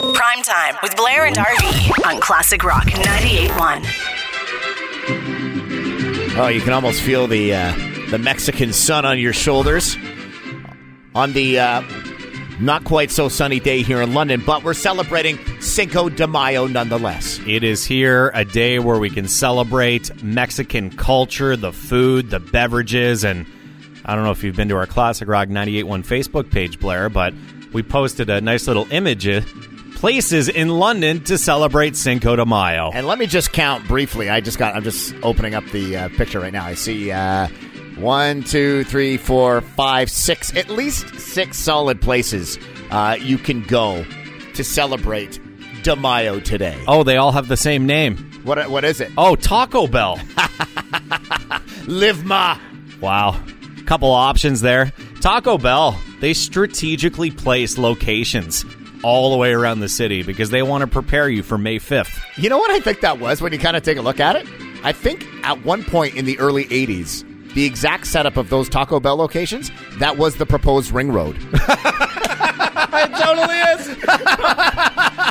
Prime time with Blair and RV on Classic Rock 98.1. Oh, you can almost feel the uh, the Mexican sun on your shoulders on the uh, not quite so sunny day here in London, but we're celebrating Cinco de Mayo nonetheless. It is here a day where we can celebrate Mexican culture, the food, the beverages, and I don't know if you've been to our Classic Rock 98.1 Facebook page, Blair, but we posted a nice little image of places in London to celebrate Cinco de Mayo. And let me just count briefly. I just got. I'm just opening up the uh, picture right now. I see uh, one, two, three, four, five, six. At least six solid places uh, you can go to celebrate de Mayo today. Oh, they all have the same name. What? What is it? Oh, Taco Bell. Live Más. Wow. Couple options there. Taco Bell, they strategically place locations all the way around the city because they want to prepare you for May 5th. You know what I think that was when you kind of take a look at it? I think at one point in the early 80s, the exact setup of those Taco Bell locations, that was the proposed ring road. it totally is.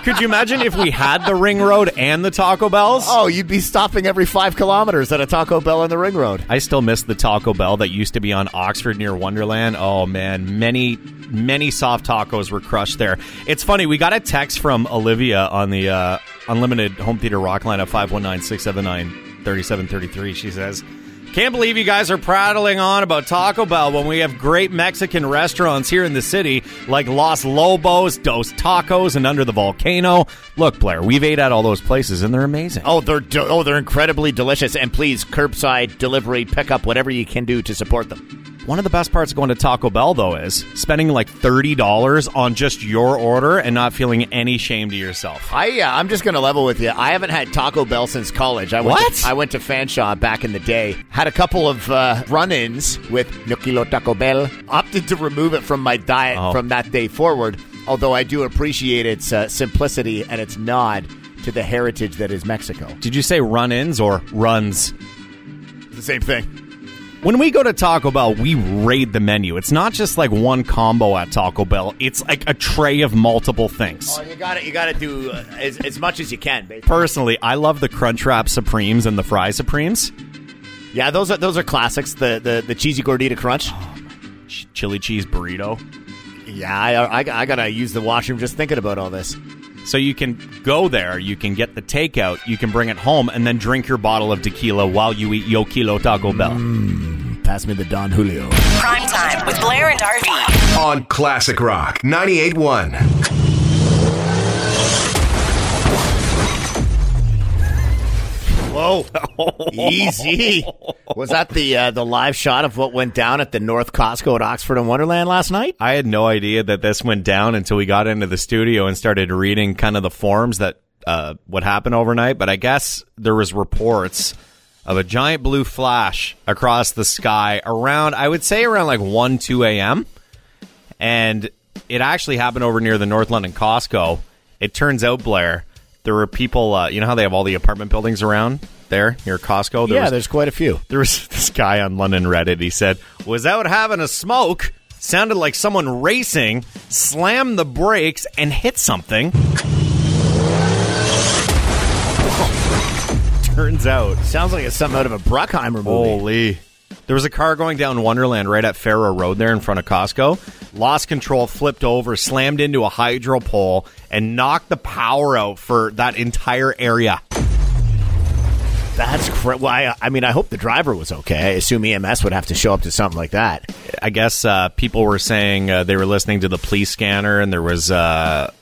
Could you imagine if we had the ring road and the Taco Bells? Oh, you'd be stopping every five kilometers at a Taco Bell on the ring road. I still miss the Taco Bell that used to be on Oxford near Wonderland. Oh man, many many soft tacos were crushed there. It's funny, we got a text from Olivia on the uh, Unlimited Home Theater Rock line at 519 679 3733. She says, can't believe you guys are prattling on about Taco Bell when we have great Mexican restaurants here in the city like Los Lobos, Dos Tacos, and Under the Volcano. Look, Blair, we've ate at all those places and they're amazing. Oh, they're de- oh they're incredibly delicious. And please, curbside delivery, pickup, whatever you can do to support them. One of the best parts of going to Taco Bell, though, is spending like thirty dollars on just your order and not feeling any shame to yourself. I uh, I'm just gonna level with you. I haven't had Taco Bell since college. I went What? To, I went to Fanshawe back in the day. Had a couple of uh, run-ins with No Kilo Taco Bell. Opted to remove it from my diet Oh. from that day forward. Although I do appreciate its uh, simplicity and its nod to the heritage that is Mexico. Did you say run-ins or runs? It's the same thing. When we go to Taco Bell, we raid the menu. It's not just like one combo at Taco Bell. It's like a tray of multiple things. Oh, you got to You got to do uh, as, as much as you can. Basically. Personally, I love the Crunchwrap Supremes and the Fry Supremes. Yeah, those are those are classics. The the, the cheesy gordita crunch. Ch- Chili cheese burrito. Yeah, I, I, I gotta use the washroom just thinking about all this. So you can go there, you can get the takeout, you can bring it home, and then drink your bottle of tequila while you eat Yo Quiero Taco Bell. Mm, pass me the Don Julio. Prime time with Blair and RV. on Classic Rock 98.1. Whoa, easy. Was that the uh, the live shot of what went down at the North Costco at Oxford and Wonderland last night? I had no idea that this went down until we got into the studio and started reading kind of the forms that uh, what happened overnight. But I guess there was reports of a giant blue flash across the sky around, I would say around like 1, 2 a.m. And it actually happened over near the North London Costco. It turns out, Blair, there were people, uh, you know how they have all the apartment buildings around there near Costco? There yeah, was- there's quite a few. there was this guy on London Reddit. He said, was out having a smoke, sounded like someone racing, slammed the brakes, and hit something. Turns out, Sounds like it's something out of a Bruckheimer movie. holy. There was a car going down Wonderland right at Farrow Road there in front of Costco. Lost control, flipped over, slammed into a hydro pole, and knocked the power out for that entire area. That's cra- well, I, I mean, I hope the driver was okay. I assume EMS would have to show up to something like that. I guess uh, people were saying uh, they were listening to the police scanner, and there was uh,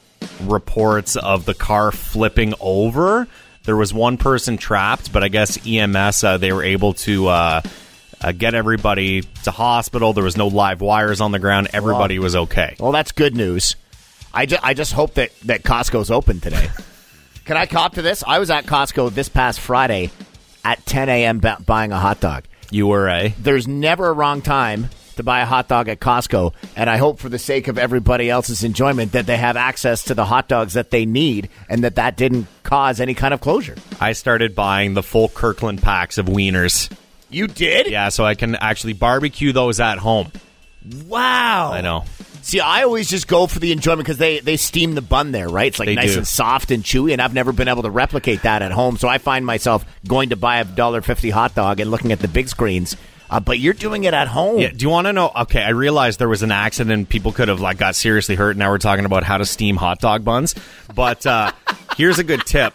reports of the car flipping over. There was one person trapped, but I guess EMS uh, they were able to uh, get everybody to hospital. There was no live wires on the ground. Everybody was okay. Well, that's good news. I, ju- I just hope that, that Costco's open today. Can I cop to this? I was at Costco this past Friday at 10 a.m. bu- buying a hot dog. You were a There's never a wrong time to buy a hot dog at Costco, and I hope for the sake of everybody else's enjoyment that they have access to the hot dogs that they need and that that didn't cause any kind of closure. I started buying the full Kirkland packs of wieners. You did? Yeah, so I can actually barbecue those at home. Wow. I know. See, I always just go for the enjoyment because they, they steam the bun there, right? It's like They nice do. and soft and chewy, and I've never been able to replicate that at home. So I find myself going to buy a dollar fifty hot dog and looking at the big screens. Uh, but you're doing it at home. Yeah. Do you want to know? Okay, I realized there was an accident. People could have like got seriously hurt. Now we're talking about how to steam hot dog buns. But uh, here's a good tip.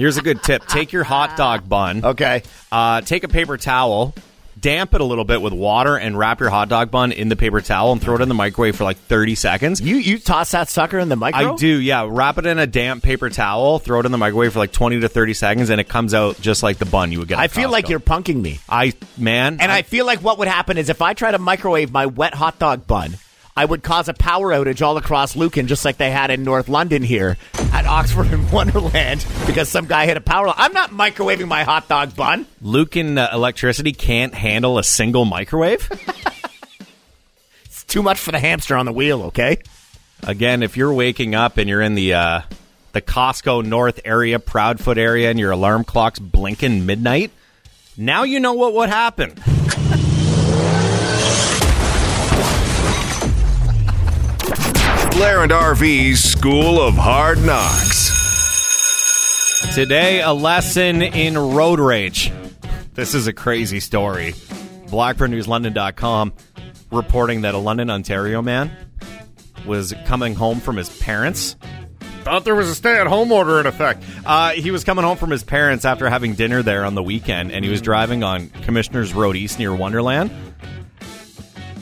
Here's a good tip. Take your hot dog bun. Okay. Uh, take a paper towel, damp it a little bit with water, and wrap your hot dog bun in the paper towel and throw it in the microwave for like 30 seconds. You you toss that sucker in the micro? I do, yeah. Wrap it in a damp paper towel, throw it in the microwave for like 20 to 30 seconds, and it comes out just like the bun you would get. at I feel like Costco. you're punking me. I, man. And I feel like what would happen is if I try to microwave my wet hot dog bun, I would cause a power outage all across Lucan, just like they had in North London here at Oxford and Wonderland, because some guy hit a power line. I'm not microwaving my hot dog bun. Lucan uh, electricity can't handle a single microwave. It's too much for the hamster on the wheel, okay? Again, if you're waking up and you're in the uh, the Costco North area, Proudfoot area, and your alarm clock's blinking midnight, now you know what would happen. Blair and RV's School of Hard Knocks. Today, a lesson in road rage. This is a crazy story. BlackburnNewsLondon.com reporting that a London, Ontario man was coming home from his parents. Thought there was a stay at home order in effect. Uh, he was coming home from his parents after having dinner there on the weekend, and he was driving on Commissioner's Road East near Wonderland.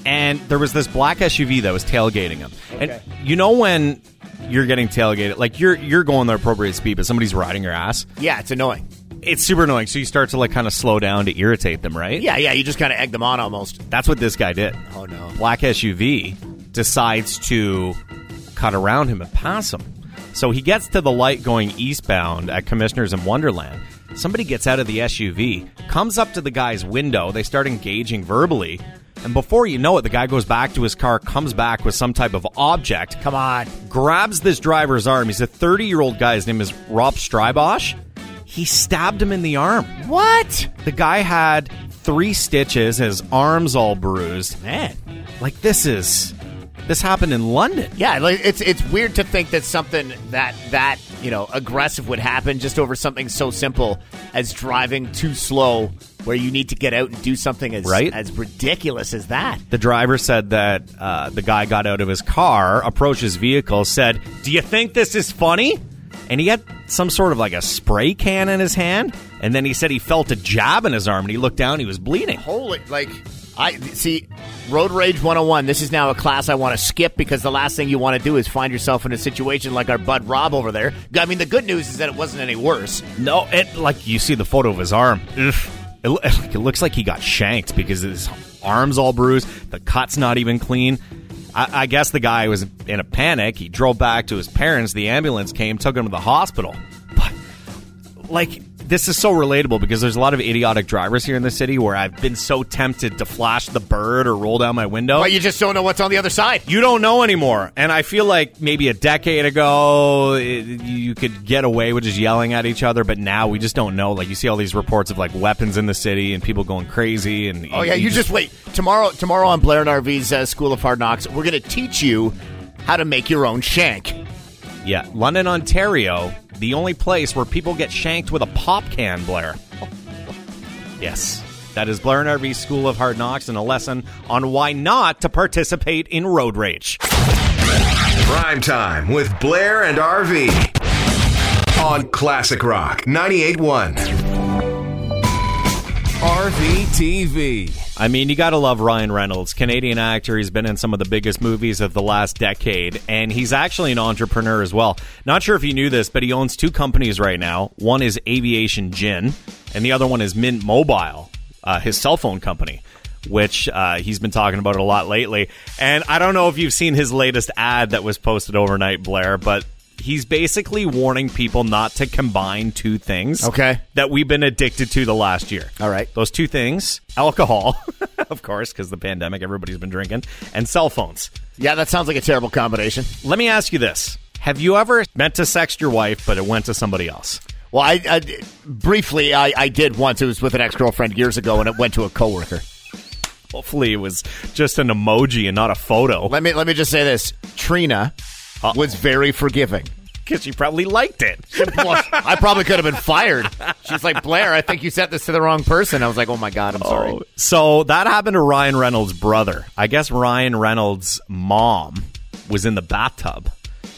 And there was this black SUV that was tailgating him. And you know when you're getting tailgated, like you're you're going the appropriate speed, but somebody's riding your ass. Yeah, it's annoying. It's super annoying. So you start to like kind of slow down to irritate them, right? Yeah, yeah, you just kind of egg them on almost. That's what this guy did. Oh, no. Black SUV decides to cut around him and pass him. So he gets to the light going eastbound at Commissioners in Wonderland. Somebody gets out of the SUV, comes up to the guy's window. They start engaging verbally. And before you know it, the guy goes back to his car, comes back with some type of object, Come on. grabs this driver's arm. He's a 30 year old guy. His name is Rob Strybosh. He stabbed him in the arm. What? The guy had three stitches, his arms all bruised. Man. Like this is this happened in London. Yeah, like it's it's weird to think that something that that you know aggressive would happen just over something so simple as driving too slow, where you need to get out and do something as Right. as ridiculous as that. The driver said that uh, the guy got out of his car, approached his vehicle, said, "Do you think this is funny?" And he had some sort of like a spray can in his hand, and then he said he felt a jab in his arm, and he looked down, he was bleeding. Holy, like I see, Road Rage 101. This is now a class I want to skip because the last thing you want to do is find yourself in a situation like our bud Rob over there. I mean, the good news is that it wasn't any worse. No, it like you see the photo of his arm. It, it looks like he got shanked because his arm's all bruised. The cut's not even clean. I, I guess the guy was in a panic. He drove back to his parents. The ambulance came, took him to the hospital. But like this is so relatable because there's a lot of idiotic drivers here in the city where I've been so tempted to flash the bird or roll down my window. But you just don't know what's on the other side. You don't know anymore. And I feel like maybe a decade ago, it, you could get away with just yelling at each other, but now we just don't know. Like, you see all these reports of like weapons in the city and people going crazy. And Oh yeah, you just wait tomorrow. Tomorrow on Blair and RV's uh, School of Hard Knocks, we're going to teach you how to make your own shank. Yeah. London, Ontario, the only place where people get shanked with a pop can, Blair. Yes. That is Blair and RV's School of Hard Knocks and a lesson on why not to participate in road rage. Prime time with Blair and RV on Classic Rock 98.1. RV TV. I mean, you got to love Ryan Reynolds, Canadian actor. He's been in some of the biggest movies of the last decade, and he's actually an entrepreneur as well. Not sure if you knew this, but he owns two companies right now. One is Aviation Gin, and the other one is Mint Mobile, uh, his cell phone company. Which uh, he's been talking about a lot lately. And I don't know if you've seen his latest ad that was posted overnight, Blair, but he's basically warning people not to combine two things Okay. that we've been addicted to the last year. All right. Those two things alcohol, of course, because the pandemic, everybody's been drinking, and cell phones. Yeah, that sounds like a terrible combination. Let me ask you this Have you ever meant to sext your wife, but it went to somebody else? Well, I, I briefly I, I did once. It was with an ex girlfriend years ago, and it went to a coworker. Hopefully, it was just an emoji and not a photo Let me let me just say this: Trina was very forgiving. because she probably liked it. I probably could have been fired. She's like, Blair, I think you sent this to the wrong person. I was like, oh my god, I'm oh, sorry. Oh, So that happened to Ryan Reynolds' brother. I guess Ryan Reynolds' mom was in the bathtub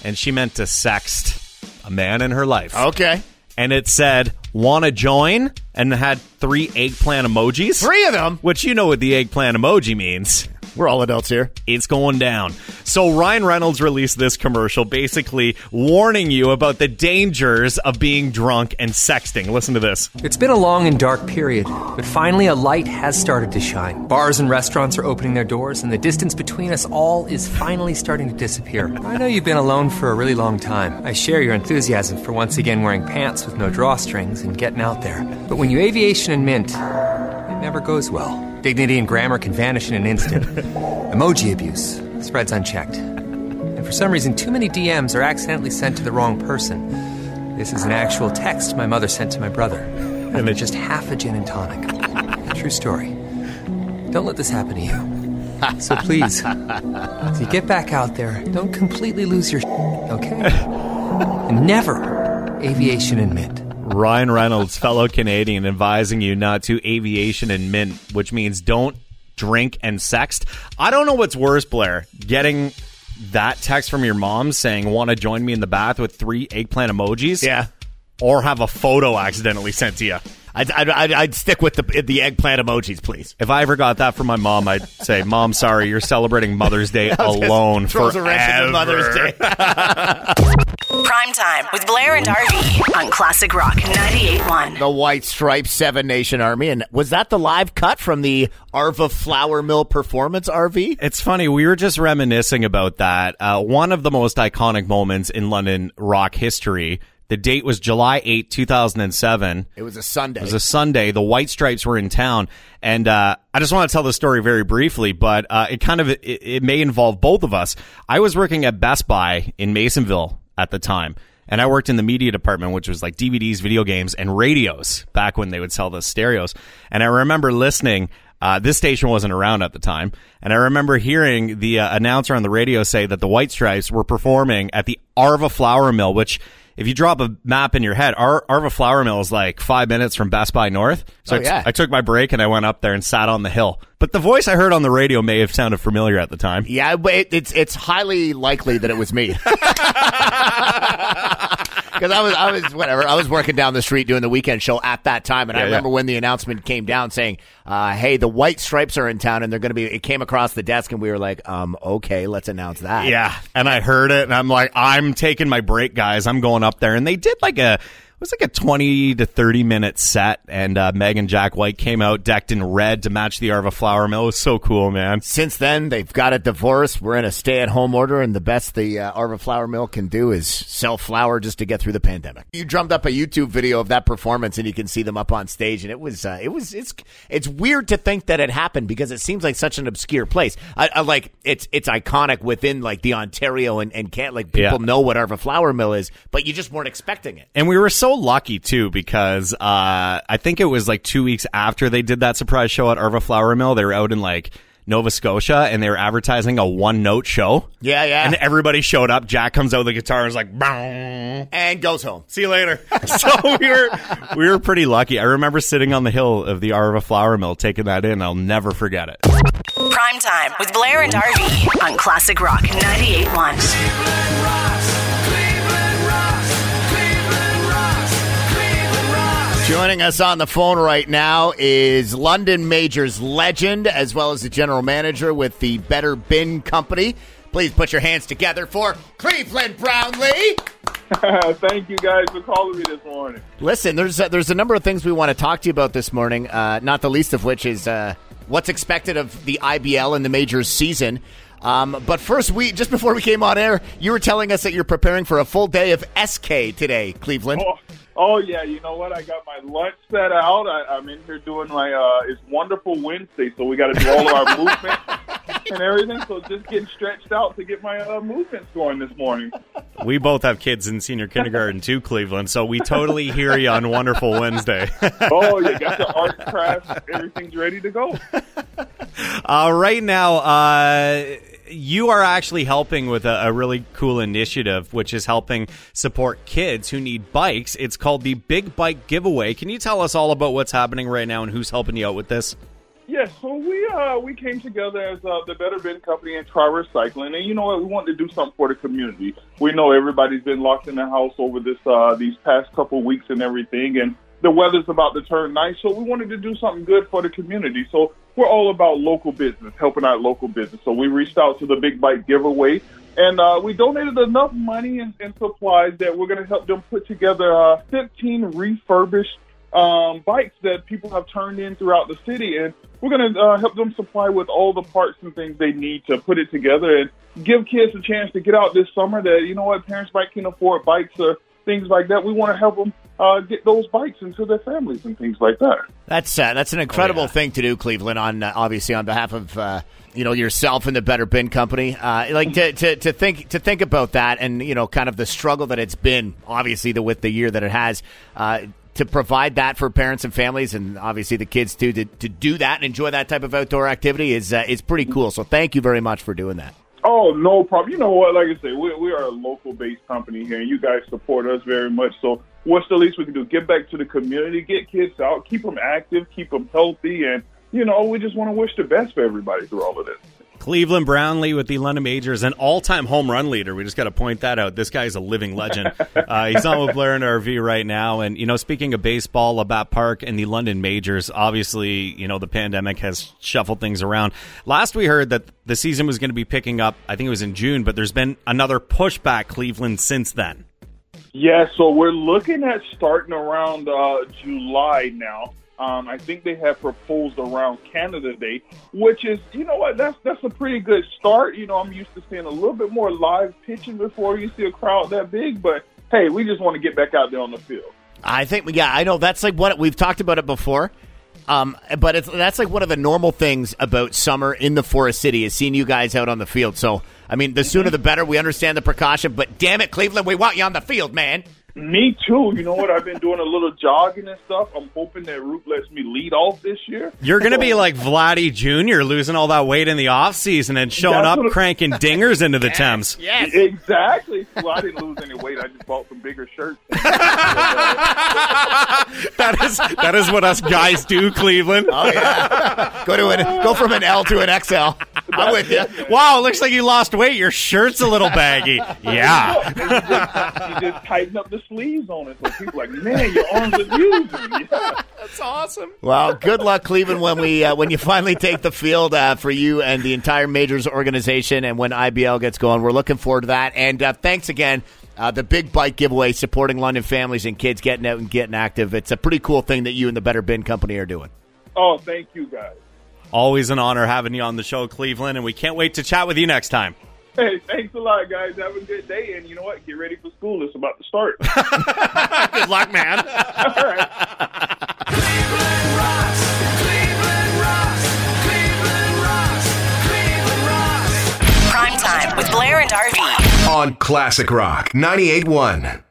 and she meant to sext a man in her life. Okay, And it said, Want to join? And had three eggplant emojis. three of them. Which you know what the eggplant emoji means. We're all adults here. It's going down. So Ryan Reynolds released this commercial basically warning you about the dangers of being drunk and sexting. Listen to this. It's been a long and dark period, but finally a light has started to shine. Bars and restaurants are opening their doors, and the distance between us all is finally starting to disappear. I know you've been alone for a really long time. I share your enthusiasm for once again wearing pants with no drawstrings and getting out there. But when you aviation and mint, it never goes well. Dignity and grammar can vanish in an instant. Emoji abuse spreads unchecked. And for some reason, too many DMs are accidentally sent to the wrong person. This is an actual text my mother sent to my brother. And it's just half a gin and tonic. True story. Don't let this happen to you. So please, as you get back out there, don't completely lose your s, okay? And never aviation and mint. Ryan Reynolds, fellow Canadian, advising you not to aviation and mint, which means don't drink and sext. I don't know what's worse, Blair, getting that text from your mom saying, Want to join me in the bath with three eggplant emojis? Yeah. Or have a photo accidentally sent to you. I'd, I'd, I'd, stick with the the eggplant emojis, please. If I ever got that from my mom, I'd say, Mom, sorry, you're celebrating Mother's Day alone Throws for a wrench into Mother's Day. Prime time with Blair and RV on Classic Rock 98.1. the White Stripes Seven Nation Army, and was that the live cut from the Arva Flour Mill Performance RV? It's funny. We were just reminiscing about that. Uh, one of the most iconic moments in London rock history. The date was July 8, 2007. It was a Sunday. It was a Sunday. The White Stripes were in town, and uh, I just want to tell the story very briefly, but uh, it kind of it, it may involve both of us. I was working at Best Buy in Masonville at the time, and I worked in the media department, which was like DVDs, video games, and radios back when they would sell the stereos. And I remember listening. Uh, this station wasn't around at the time, and I remember hearing the uh, announcer on the radio say that the White Stripes were performing at the Arva Flour Mill, which if you drop a map in your head, Ar- Arva Flour Mill is like five minutes from Best Buy North. So Oh, I t- yeah. I took my break and I went up there and sat on the hill. But the voice I heard on the radio may have sounded familiar at the time. yeah, but it, it's it's highly likely that it was me. Because I was, I was, whatever. I was working down the street doing the weekend show at that time, and I Yeah, yeah. remember when the announcement came down saying, uh, "Hey, the White Stripes are in town, and they're going to be." It came across the desk, and we were like, "Um, okay, let's announce that." Yeah. And I heard it and I'm like, I'm taking my break, guys. I'm going up there. And they did like a, was like a 20 to 30 minute set. And uh, Meg and Jack White came out decked in red to match the Arva Flour Mill. It was so cool, man. Since then, they've got a divorce. We're in a stay-at-home order, and the best the uh, Arva Flour Mill can do is sell flour just to get through the pandemic. You drummed up a YouTube video of that performance, and you can see them up on stage, and it was, uh, it was, it's, it's weird to think that it happened because it seems like such an obscure place. I, I like it's, it's iconic within like the Ontario and and can't like people Yeah. know what Arva Flour Mill is, but you just weren't expecting it. And we were so lucky too because uh, I think it was like two weeks after they did that surprise show at Arva Flour Mill. They were out in like Nova Scotia and they were advertising a one note show. Yeah, yeah. And everybody showed up. Jack comes out with the guitar and is like, "Bow." And goes home. see you later. so we were we were pretty lucky. I remember sitting on the hill of the Arva Flour Mill taking that in. I'll never forget it. Prime time with Blair and RV on Classic Rock 98.1. Joining us on the phone right now is London Majors legend, as well as the general manager with the Better Bin Company. Please put your hands together for Cleveland Brownlee. Thank you guys for calling me this morning. Listen, there's a, there's a number of things we want to talk to you about this morning. Uh, not the least of which is uh, what's expected of the IBL and the majors season. Um, but first, we just before we came on air, you were telling us that you're preparing for a full day of SK today, Cleveland. Oh, oh yeah, you know what? I got my lunch set out. I, I'm in here doing my uh, it's Wonderful Wednesday, so we got to do all of our movement and everything. So just getting stretched out to get my uh, movements going this morning. We both have kids in senior kindergarten too, Cleveland. So we totally hear you on Wonderful Wednesday. Oh, you got the art craft. Everything's ready to go. Uh, right now, uh, you are actually helping with a, a really cool initiative, which is helping support kids who need bikes. It's called the Big Bike Giveaway. Can you tell us all about what's happening right now and who's helping you out with this? Yes, so we uh, we came together as uh, the Better Bin Company and Try Recycling, and you know what? We wanted to do something for the community. We know everybody's been locked in the house over this uh, these past couple weeks and everything, and the weather's about to turn nice, so we wanted to do something good for the community. So we're all about local business, helping out local business. So we reached out to the Big Bike Giveaway, and uh, we donated enough money and, and supplies that we're going to help them put together uh, 15 refurbished um, bikes that people have turned in throughout the city, and we're going to uh, help them supply with all the parts and things they need to put it together and give kids a chance to get out this summer. That you know what, parents might can afford bikes or things like that. We want to help them uh, get those bikes into their families and things like that. That's uh, that's an incredible Oh, yeah. thing to do, Cleveland. On uh, obviously on behalf of uh, you know yourself and the Better Bin Company, uh, like to, to, to think to think about that, and you know kind of the struggle that it's been, obviously the with the year that it has. Uh, to provide that for parents and families, and obviously the kids too, to, to do that and enjoy that type of outdoor activity is uh, is pretty cool. So thank you very much for doing that. Oh, no problem. You know what? Like I say, we, we are a local based company here, and you guys support us very much. So, what's the least we can do? Get back to the community, get kids out, keep them active, keep them healthy, and, you know, we just want to wish the best for everybody through all of this. Cleveland Brownlee with the London Majors, an all-time home run leader. We just got to point that out. This guy's a living legend. uh, he's on with Blair and RV right now, and you know, speaking of baseball, Labatt Park and the London Majors. Obviously, you know, the pandemic has shuffled things around. Last we heard that the season was going to be picking up. I think it was in June, but there's been another pushback Cleveland since then. Yeah, so we're looking at starting around uh, July now. Um, I think they have proposed around Canada Day, which is, you know what, that's that's a pretty good start. You know, I'm used to seeing a little bit more live pitching before you see a crowd that big, but hey, we just want to get back out there on the field. I think, yeah, I know that's like what we've talked about it before. Um, but it's that's like one of the normal things about summer in the Forest City is seeing you guys out on the field. So, I mean, the sooner the better. We understand the precaution, but damn it, Cleveland, we want you on the field, man. Me too. You know what? I've been doing a little jogging and stuff. I'm hoping that Roop lets me lead off this year. You're going to be like Vladdy Jr., losing all that weight in the off season and showing That's up cranking dingers into the Thames. Yes. Exactly. Well, I didn't lose any weight. I just bought some bigger shirts. That is that is what us guys do, Cleveland. Oh yeah. go to an go from an L to an XL. I'm with you. Wow, it looks like you lost weight. Your shirt's a little baggy. Yeah. you, just, you just tighten up the sleeves on it, so people are like, man, your arms are huge. Yeah. That's awesome. Well, good luck, Cleveland, when we uh, when you finally take the field uh, for you and the entire majors organization, and when IBL gets going. We're looking forward to that. And uh, thanks again. Uh, the big bike giveaway supporting London families and kids getting out and getting active. It's a pretty cool thing that you and the Better Bin Company are doing. Oh, thank you guys. Always an honor having you on the show, Cleveland, and we can't wait to chat with you next time. Hey, thanks a lot, guys. Have a good day, and you know what? Get ready for school. It's about to start. Good luck, man. All right. Cleveland rocks. Cleveland rocks. Cleveland rocks. Cleveland rocks. Prime time with Blair and RV. on Classic Rock 98.1.